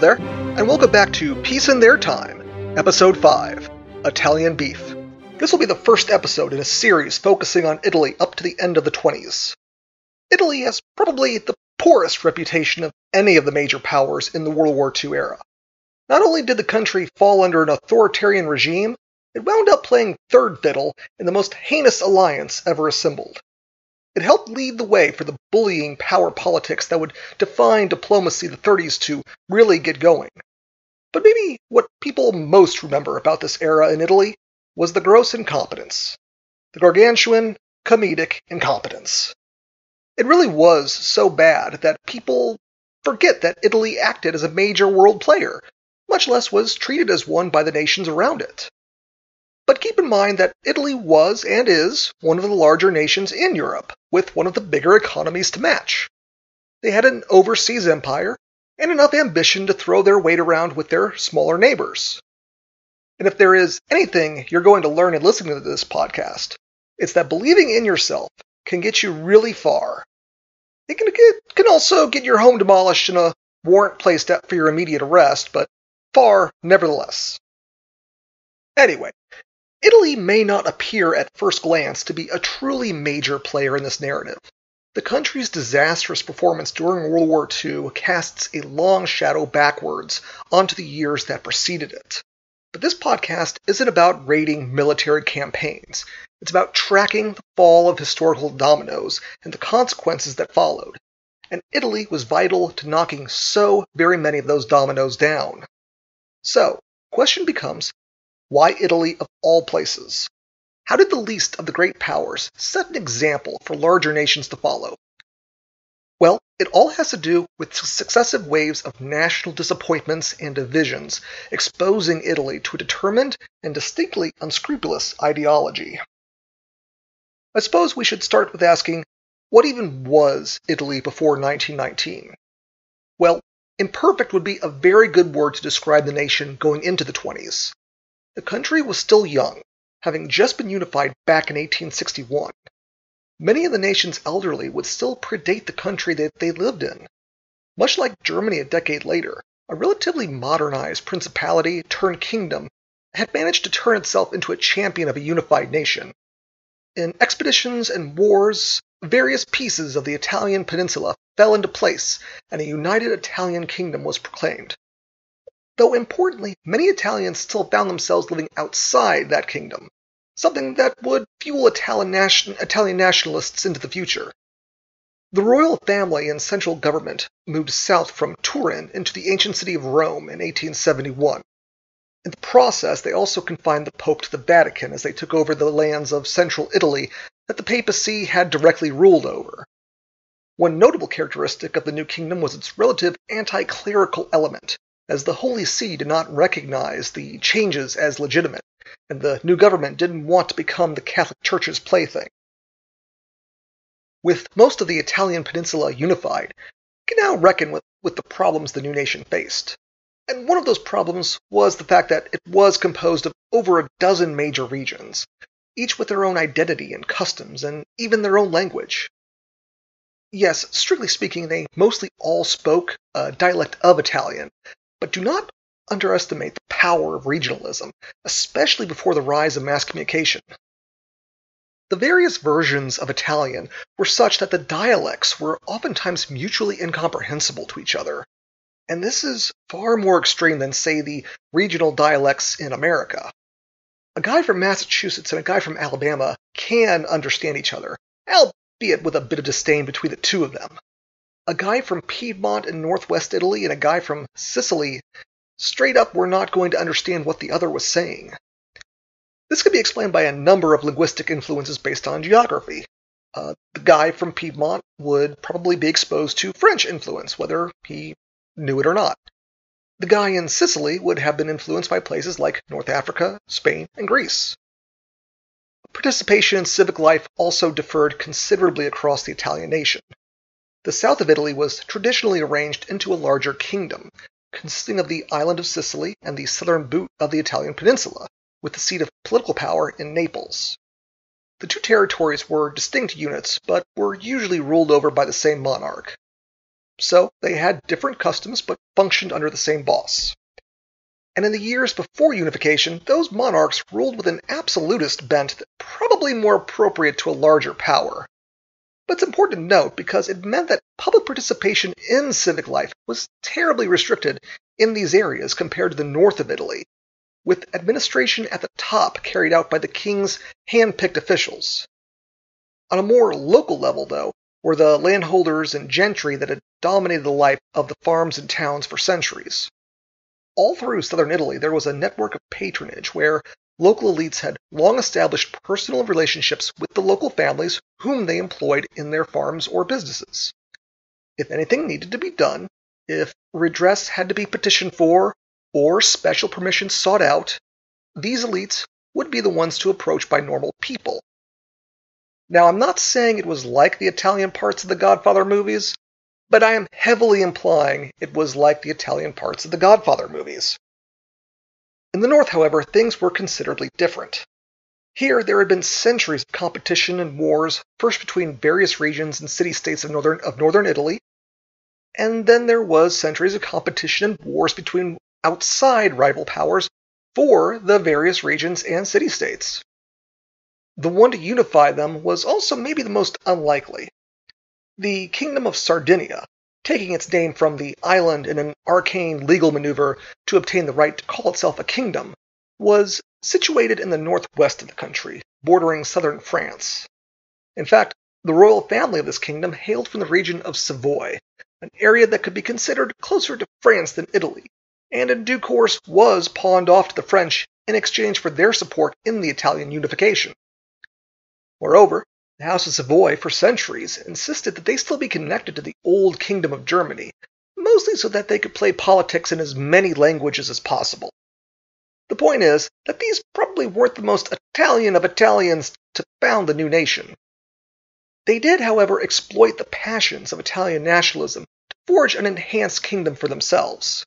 there, and welcome back to Peace in Their Time, Episode 5 Italian Beef. This will be the first episode in a series focusing on Italy up to the end of the 20s. Italy has probably the poorest reputation of any of the major powers in the World War II era. Not only did the country fall under an authoritarian regime, it wound up playing third fiddle in the most heinous alliance ever assembled. It helped lead the way for the bullying power politics that would define diplomacy the 30s to really get going. But maybe what people most remember about this era in Italy was the gross incompetence. The gargantuan, comedic incompetence. It really was so bad that people forget that Italy acted as a major world player, much less was treated as one by the nations around it. But keep in mind that Italy was and is one of the larger nations in Europe, with one of the bigger economies to match. They had an overseas empire and enough ambition to throw their weight around with their smaller neighbors. And if there is anything you're going to learn in listening to this podcast, it's that believing in yourself can get you really far. It can, it can also get your home demolished and a warrant placed out for your immediate arrest, but far nevertheless. Anyway, Italy may not appear at first glance to be a truly major player in this narrative. The country's disastrous performance during World War II casts a long shadow backwards onto the years that preceded it. But this podcast isn't about rating military campaigns. It's about tracking the fall of historical dominoes and the consequences that followed. And Italy was vital to knocking so very many of those dominoes down. So, question becomes why Italy of all places? How did the least of the great powers set an example for larger nations to follow? Well, it all has to do with successive waves of national disappointments and divisions, exposing Italy to a determined and distinctly unscrupulous ideology. I suppose we should start with asking what even was Italy before 1919? Well, imperfect would be a very good word to describe the nation going into the 20s. The country was still young, having just been unified back in 1861. Many of the nation's elderly would still predate the country that they lived in. Much like Germany a decade later, a relatively modernized principality turned kingdom had managed to turn itself into a champion of a unified nation. In expeditions and wars, various pieces of the Italian peninsula fell into place, and a united Italian kingdom was proclaimed. Though importantly, many Italians still found themselves living outside that kingdom, something that would fuel Italian, nation- Italian nationalists into the future. The royal family and central government moved south from Turin into the ancient city of Rome in 1871. In the process, they also confined the Pope to the Vatican as they took over the lands of central Italy that the papacy had directly ruled over. One notable characteristic of the new kingdom was its relative anti clerical element as the Holy See did not recognize the changes as legitimate, and the new government didn't want to become the Catholic Church's plaything. With most of the Italian peninsula unified, we can now reckon with, with the problems the new nation faced. And one of those problems was the fact that it was composed of over a dozen major regions, each with their own identity and customs, and even their own language. Yes, strictly speaking, they mostly all spoke a dialect of Italian, but do not underestimate the power of regionalism, especially before the rise of mass communication. The various versions of Italian were such that the dialects were oftentimes mutually incomprehensible to each other. And this is far more extreme than, say, the regional dialects in America. A guy from Massachusetts and a guy from Alabama can understand each other, albeit with a bit of disdain between the two of them a guy from Piedmont in northwest Italy and a guy from Sicily straight up were not going to understand what the other was saying. This could be explained by a number of linguistic influences based on geography. Uh, the guy from Piedmont would probably be exposed to French influence, whether he knew it or not. The guy in Sicily would have been influenced by places like North Africa, Spain, and Greece. Participation in civic life also differed considerably across the Italian nation. The south of Italy was traditionally arranged into a larger kingdom, consisting of the island of Sicily and the southern boot of the Italian peninsula, with the seat of political power in Naples. The two territories were distinct units, but were usually ruled over by the same monarch. so they had different customs but functioned under the same boss. And in the years before unification, those monarchs ruled with an absolutist bent that probably more appropriate to a larger power. But it's important to note because it meant that public participation in civic life was terribly restricted in these areas compared to the north of Italy, with administration at the top carried out by the king's hand-picked officials. On a more local level, though, were the landholders and gentry that had dominated the life of the farms and towns for centuries. All through southern Italy, there was a network of patronage where local elites had long established personal relationships with the local families whom they employed in their farms or businesses. If anything needed to be done, if redress had to be petitioned for, or special permission sought out, these elites would be the ones to approach by normal people. Now, I'm not saying it was like the Italian parts of the Godfather movies, but I am heavily implying it was like the Italian parts of the Godfather movies. In the North, however, things were considerably different. Here, there had been centuries of competition and wars, first between various regions and city-states of northern, of northern Italy, and then there was centuries of competition and wars between outside rival powers for the various regions and city-states. The one to unify them was also maybe the most unlikely. The Kingdom of Sardinia, taking its name from the island in an arcane legal maneuver to obtain the right to call itself a kingdom, was situated in the northwest of the country, bordering southern France. In fact, the royal family of this kingdom hailed from the region of Savoy, an area that could be considered closer to France than Italy, and in due course was pawned off to the French in exchange for their support in the Italian unification. Moreover, the House of Savoy for centuries insisted that they still be connected to the old kingdom of Germany, mostly so that they could play politics in as many languages as possible. The point is that these probably weren't the most Italian of Italians to found the new nation. They did, however, exploit the passions of Italian nationalism to forge an enhanced kingdom for themselves.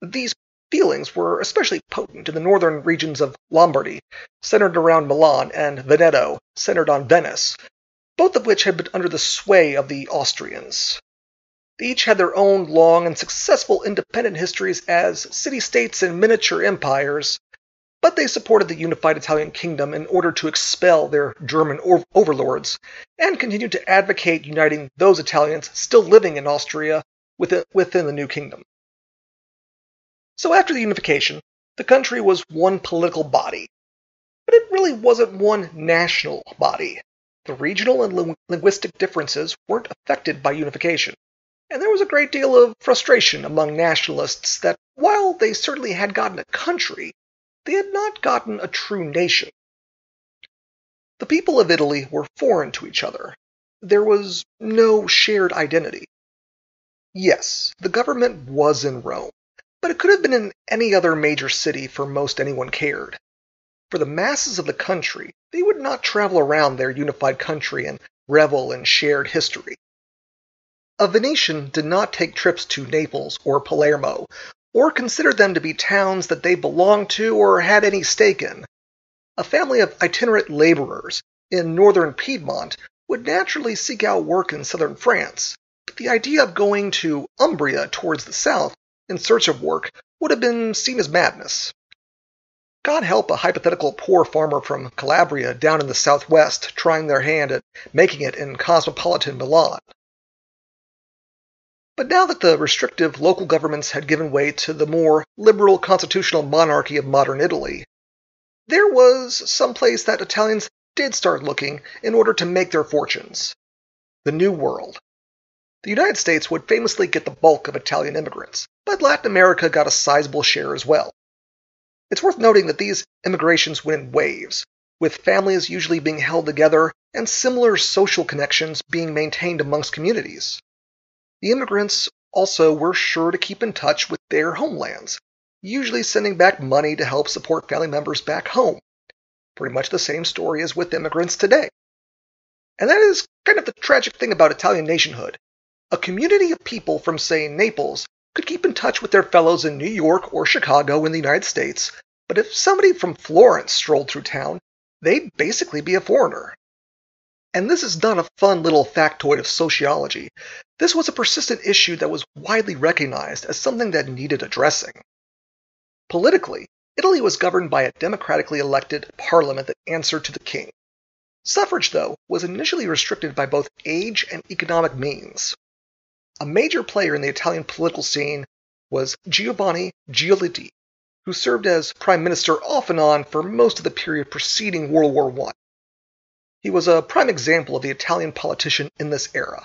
These feelings were especially potent in the northern regions of Lombardy, centered around Milan, and Veneto, centered on Venice, both of which had been under the sway of the Austrians. They each had their own long and successful independent histories as city-states and miniature empires, but they supported the unified Italian kingdom in order to expel their German overlords, and continued to advocate uniting those Italians still living in Austria within, within the new kingdom. So after the unification, the country was one political body. But it really wasn't one national body. The regional and linguistic differences weren't affected by unification. And there was a great deal of frustration among nationalists that while they certainly had gotten a country, they had not gotten a true nation. The people of Italy were foreign to each other. There was no shared identity. Yes, the government was in Rome, but it could have been in any other major city for most anyone cared. For the masses of the country, they would not travel around their unified country and revel in shared history. A Venetian did not take trips to Naples or Palermo, or consider them to be towns that they belonged to or had any stake in. A family of itinerant laborers in northern Piedmont would naturally seek out work in southern France, but the idea of going to Umbria towards the south in search of work would have been seen as madness. God help a hypothetical poor farmer from Calabria down in the southwest trying their hand at making it in cosmopolitan Milan. But now that the restrictive local governments had given way to the more liberal constitutional monarchy of modern Italy, there was some place that Italians did start looking in order to make their fortunes the New World. The United States would famously get the bulk of Italian immigrants, but Latin America got a sizable share as well. It's worth noting that these immigrations went in waves, with families usually being held together and similar social connections being maintained amongst communities. The immigrants also were sure to keep in touch with their homelands, usually sending back money to help support family members back home. Pretty much the same story as with immigrants today. And that is kind of the tragic thing about Italian nationhood. A community of people from, say, Naples could keep in touch with their fellows in New York or Chicago in the United States, but if somebody from Florence strolled through town, they'd basically be a foreigner. And this is not a fun little factoid of sociology. This was a persistent issue that was widely recognized as something that needed addressing. Politically, Italy was governed by a democratically elected parliament that answered to the king. Suffrage, though, was initially restricted by both age and economic means. A major player in the Italian political scene was Giovanni Giolitti, who served as prime minister off and on for most of the period preceding World War I. He was a prime example of the Italian politician in this era.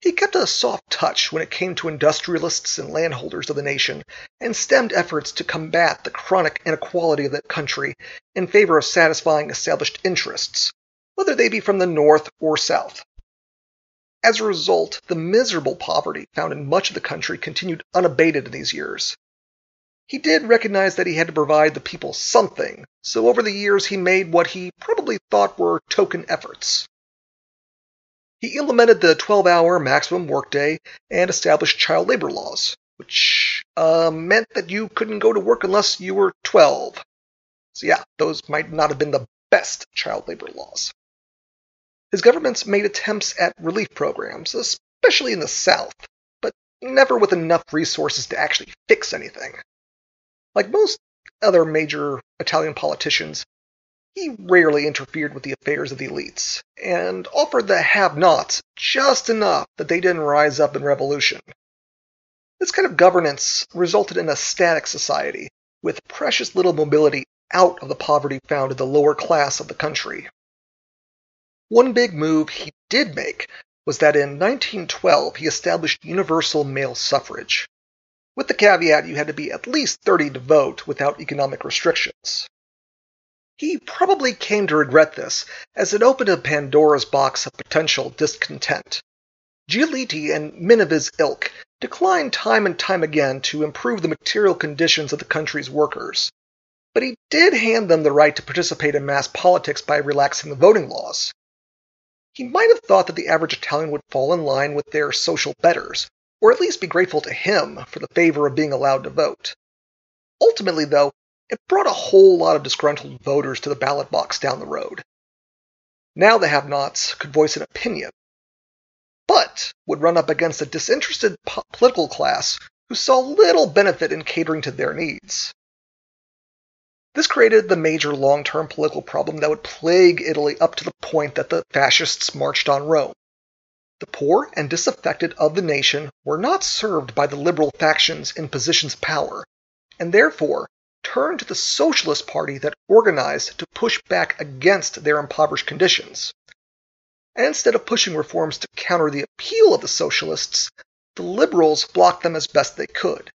He kept a soft touch when it came to industrialists and landholders of the nation, and stemmed efforts to combat the chronic inequality of the country in favor of satisfying established interests, whether they be from the north or south. As a result, the miserable poverty found in much of the country continued unabated in these years. He did recognize that he had to provide the people something, so over the years he made what he probably thought were token efforts. He implemented the 12 hour maximum workday and established child labor laws, which uh, meant that you couldn't go to work unless you were 12. So, yeah, those might not have been the best child labor laws. His governments made attempts at relief programs, especially in the South, but never with enough resources to actually fix anything. Like most other major Italian politicians, he rarely interfered with the affairs of the elites, and offered the have-nots just enough that they didn't rise up in revolution. This kind of governance resulted in a static society, with precious little mobility out of the poverty found in the lower class of the country. One big move he did make was that in 1912 he established universal male suffrage with the caveat you had to be at least 30 to vote without economic restrictions. He probably came to regret this, as it opened a Pandora's box of potential discontent. Giolitti and men of his ilk declined time and time again to improve the material conditions of the country's workers, but he did hand them the right to participate in mass politics by relaxing the voting laws. He might have thought that the average Italian would fall in line with their social betters, or at least be grateful to him for the favor of being allowed to vote. Ultimately, though, it brought a whole lot of disgruntled voters to the ballot box down the road. Now the have nots could voice an opinion, but would run up against a disinterested po- political class who saw little benefit in catering to their needs. This created the major long term political problem that would plague Italy up to the point that the fascists marched on Rome. The poor and disaffected of the nation were not served by the liberal factions in positions of power, and therefore turned to the Socialist Party that organized to push back against their impoverished conditions. And instead of pushing reforms to counter the appeal of the Socialists, the Liberals blocked them as best they could.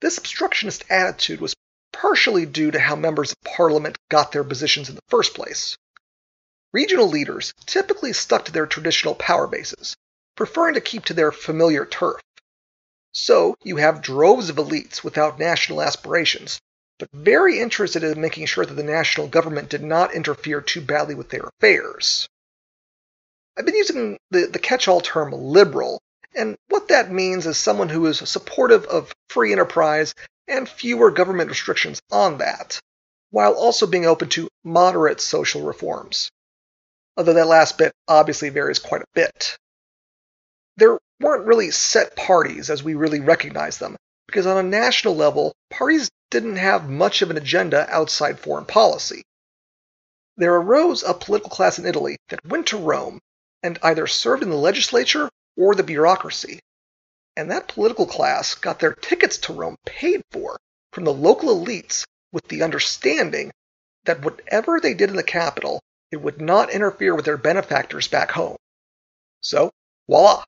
This obstructionist attitude was partially due to how members of Parliament got their positions in the first place. Regional leaders typically stuck to their traditional power bases, preferring to keep to their familiar turf. So you have droves of elites without national aspirations, but very interested in making sure that the national government did not interfere too badly with their affairs. I've been using the, the catch all term liberal, and what that means is someone who is supportive of free enterprise and fewer government restrictions on that, while also being open to moderate social reforms although that last bit obviously varies quite a bit. There weren't really set parties as we really recognize them, because on a national level, parties didn't have much of an agenda outside foreign policy. There arose a political class in Italy that went to Rome and either served in the legislature or the bureaucracy. And that political class got their tickets to Rome paid for from the local elites with the understanding that whatever they did in the capital it would not interfere with their benefactors back home. So, voila!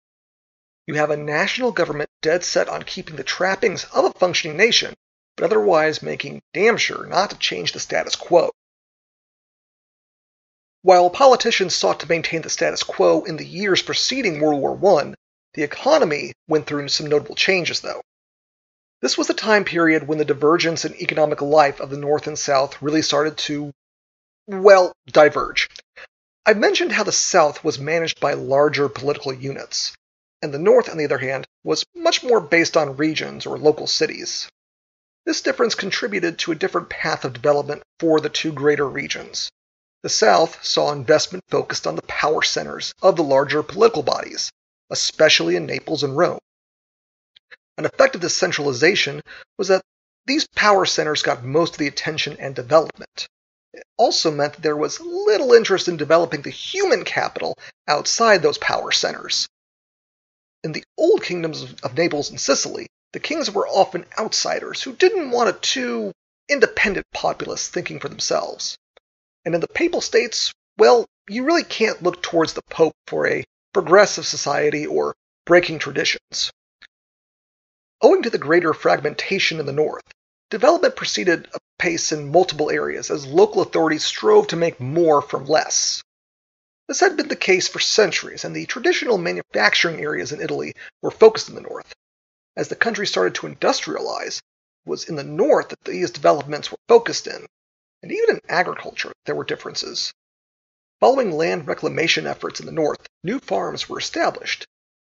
You have a national government dead set on keeping the trappings of a functioning nation, but otherwise making damn sure not to change the status quo. While politicians sought to maintain the status quo in the years preceding World War I, the economy went through some notable changes, though. This was the time period when the divergence in economic life of the North and South really started to well, diverge. I've mentioned how the South was managed by larger political units, and the North, on the other hand, was much more based on regions or local cities. This difference contributed to a different path of development for the two greater regions. The South saw investment focused on the power centers of the larger political bodies, especially in Naples and Rome. An effect of this centralization was that these power centers got most of the attention and development. It also meant that there was little interest in developing the human capital outside those power centers. In the old kingdoms of Naples and Sicily, the kings were often outsiders who didn't want a too independent populace thinking for themselves. And in the papal states, well, you really can't look towards the Pope for a progressive society or breaking traditions. Owing to the greater fragmentation in the north, development proceeded apace in multiple areas as local authorities strove to make more from less. This had been the case for centuries, and the traditional manufacturing areas in Italy were focused in the north. As the country started to industrialize, it was in the north that these developments were focused in, and even in agriculture there were differences. Following land reclamation efforts in the north, new farms were established,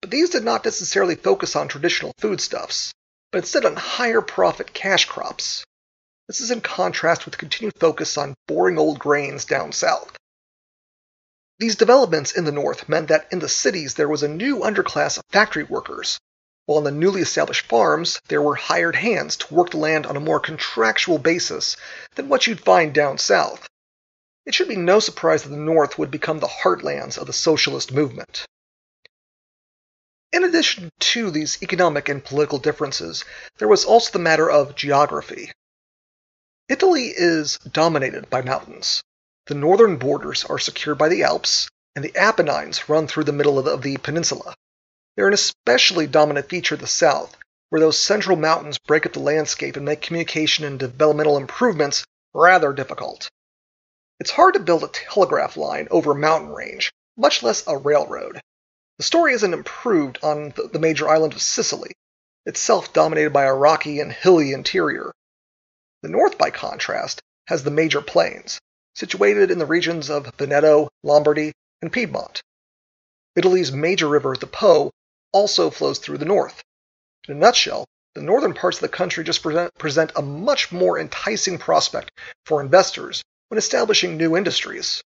but these did not necessarily focus on traditional foodstuffs, but instead on higher profit cash crops. This is in contrast with the continued focus on boring old grains down south. These developments in the north meant that in the cities there was a new underclass of factory workers, while on the newly established farms, there were hired hands to work the land on a more contractual basis than what you'd find down south. It should be no surprise that the North would become the heartlands of the socialist movement. In addition to these economic and political differences, there was also the matter of geography. Italy is dominated by mountains. The northern borders are secured by the Alps, and the Apennines run through the middle of the peninsula. They're an especially dominant feature of the South, where those central mountains break up the landscape and make communication and developmental improvements rather difficult. It's hard to build a telegraph line over a mountain range, much less a railroad. The story isn't improved on the major island of Sicily, itself dominated by a rocky and hilly interior. The north, by contrast, has the major plains, situated in the regions of Veneto, Lombardy, and Piedmont. Italy's major river, the Po, also flows through the north. In a nutshell, the northern parts of the country just present, present a much more enticing prospect for investors when establishing new industries.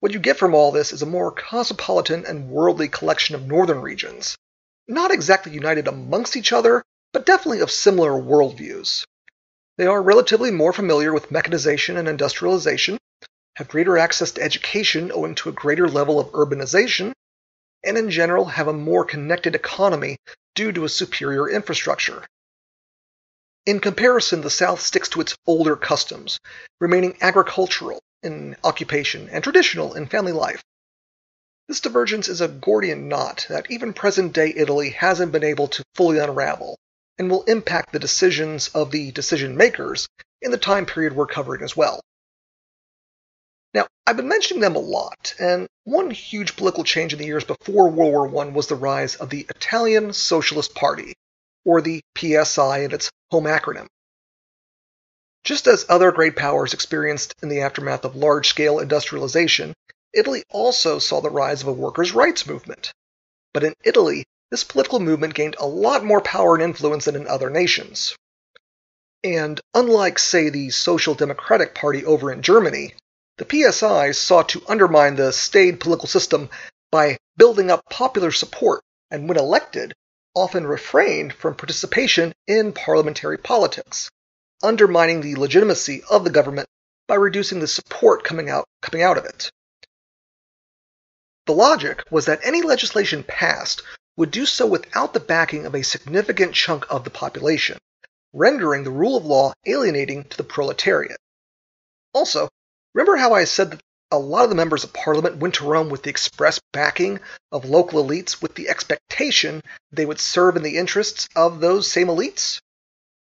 What you get from all this is a more cosmopolitan and worldly collection of northern regions, not exactly united amongst each other, but definitely of similar worldviews. They are relatively more familiar with mechanization and industrialization, have greater access to education owing to a greater level of urbanization, and in general have a more connected economy due to a superior infrastructure. In comparison, the South sticks to its older customs, remaining agricultural in occupation and traditional in family life. This divergence is a Gordian knot that even present day Italy hasn't been able to fully unravel, and will impact the decisions of the decision makers in the time period we're covering as well. Now, I've been mentioning them a lot, and one huge political change in the years before World War I was the rise of the Italian Socialist Party, or the PSI in its home acronym. Just as other great powers experienced in the aftermath of large scale industrialization, Italy also saw the rise of a workers' rights movement. But in Italy, this political movement gained a lot more power and influence than in other nations. And unlike, say, the Social Democratic Party over in Germany, the PSI sought to undermine the staid political system by building up popular support, and when elected, often refrained from participation in parliamentary politics, undermining the legitimacy of the government by reducing the support coming out, coming out of it. The logic was that any legislation passed would do so without the backing of a significant chunk of the population, rendering the rule of law alienating to the proletariat. Also, Remember how I said that a lot of the members of parliament went to Rome with the express backing of local elites with the expectation they would serve in the interests of those same elites?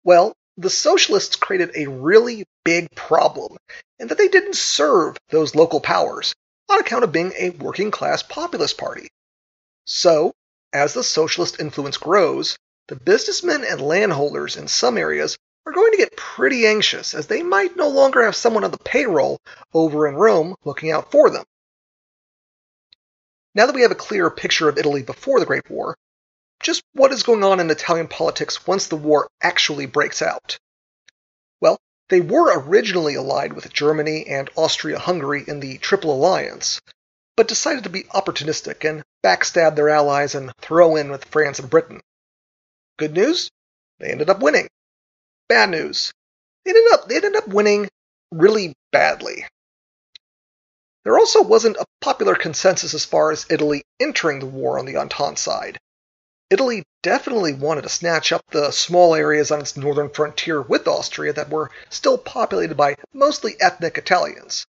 Well, the socialists created a really big problem in that they didn't serve those local powers on account of being a working class populist party. So, as the socialist influence grows, the businessmen and landholders in some areas are going to get pretty anxious as they might no longer have someone on the payroll over in Rome looking out for them. Now that we have a clearer picture of Italy before the Great War, just what is going on in Italian politics once the war actually breaks out? Well, They were originally allied with Germany and Austria Hungary in the Triple Alliance, but decided to be opportunistic and backstab their allies and throw in with France and Britain. Good news? They ended up winning. Bad news? They ended up, they ended up winning really badly. There also wasn't a popular consensus as far as Italy entering the war on the Entente side. Italy definitely wanted to snatch up the small areas on its northern frontier with Austria that were still populated by mostly ethnic Italians.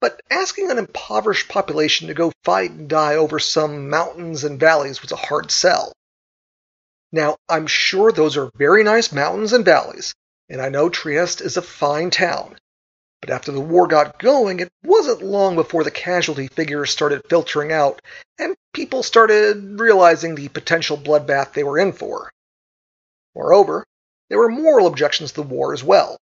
But asking an impoverished population to go fight and die over some mountains and valleys was a hard sell. Now, I'm sure those are very nice mountains and valleys, and I know Trieste is a fine town. But after the war got going, it wasn't long before the casualty figures started filtering out, and people started realizing the potential bloodbath they were in for. Moreover, there were moral objections to the war as well.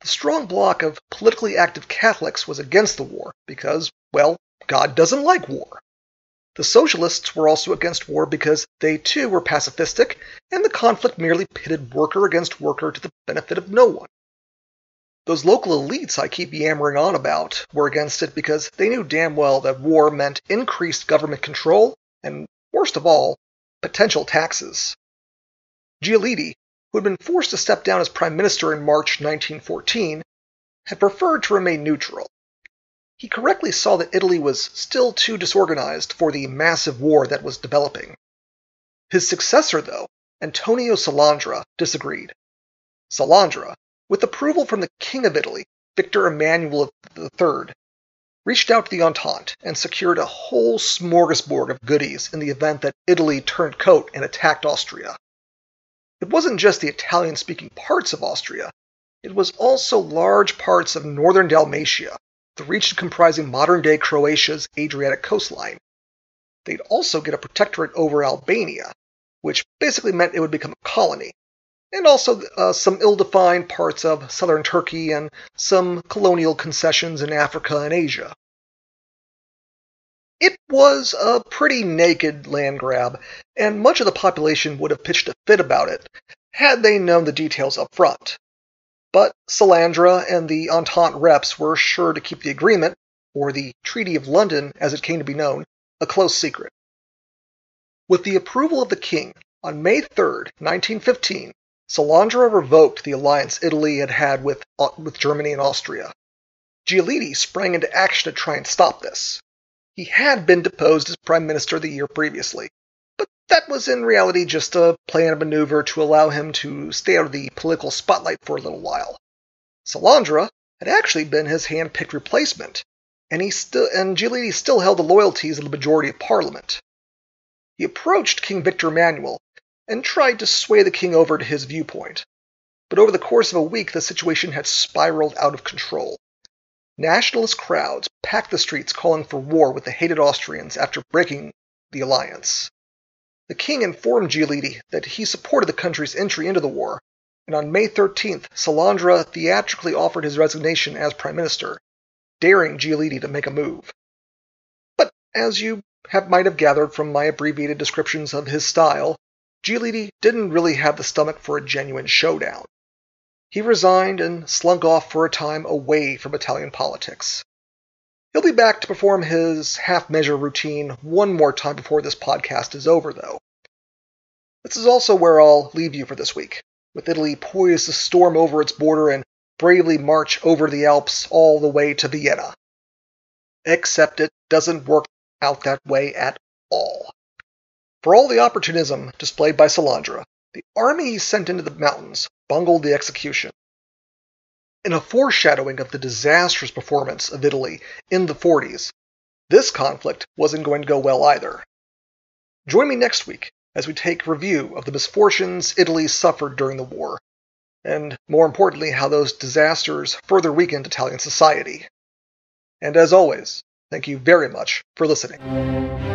The strong bloc of politically active Catholics was against the war because, well, God doesn't like war. The socialists were also against war because they too were pacifistic, and the conflict merely pitted worker against worker to the benefit of no one. Those local elites I keep yammering on about were against it because they knew damn well that war meant increased government control and, worst of all, potential taxes. Giolitti, who had been forced to step down as prime minister in March 1914, had preferred to remain neutral. He correctly saw that Italy was still too disorganized for the massive war that was developing. His successor, though, Antonio Salandra, disagreed. Salandra, with approval from the King of Italy, Victor Emmanuel III, reached out to the Entente and secured a whole smorgasbord of goodies in the event that Italy turned coat and attacked Austria. It wasn't just the Italian speaking parts of Austria, it was also large parts of northern Dalmatia, the region comprising modern day Croatia's Adriatic coastline. They'd also get a protectorate over Albania, which basically meant it would become a colony, and also uh, some ill defined parts of southern Turkey and some colonial concessions in Africa and Asia. It was a pretty naked land grab, and much of the population would have pitched a fit about it had they known the details up front. But Salandra and the Entente reps were sure to keep the agreement, or the Treaty of London as it came to be known, a close secret. With the approval of the king, on May 3, 1915, Salandra revoked the alliance Italy had had with, with Germany and Austria. Giolitti sprang into action to try and stop this. He had been deposed as prime minister the year previously, that was in reality just a plan of maneuver to allow him to stay out of the political spotlight for a little while. Salandra had actually been his hand-picked replacement, and he still and Giolitti still held the loyalties of the majority of Parliament. He approached King Victor Emmanuel and tried to sway the king over to his viewpoint. But over the course of a week, the situation had spiraled out of control. Nationalist crowds packed the streets calling for war with the hated Austrians after breaking the alliance. The king informed Giolitti that he supported the country's entry into the war, and on May 13th, Salandra theatrically offered his resignation as prime minister, daring Giolitti to make a move. But as you have, might have gathered from my abbreviated descriptions of his style, Giolitti didn't really have the stomach for a genuine showdown. He resigned and slunk off for a time away from Italian politics. He'll be back to perform his half measure routine one more time before this podcast is over, though. This is also where I'll leave you for this week, with Italy poised to storm over its border and bravely march over the Alps all the way to Vienna. Except it doesn't work out that way at all. For all the opportunism displayed by Salandra, the army he sent into the mountains bungled the execution. In a foreshadowing of the disastrous performance of Italy in the 40s, this conflict wasn't going to go well either. Join me next week as we take review of the misfortunes Italy suffered during the war, and more importantly, how those disasters further weakened Italian society. And as always, thank you very much for listening.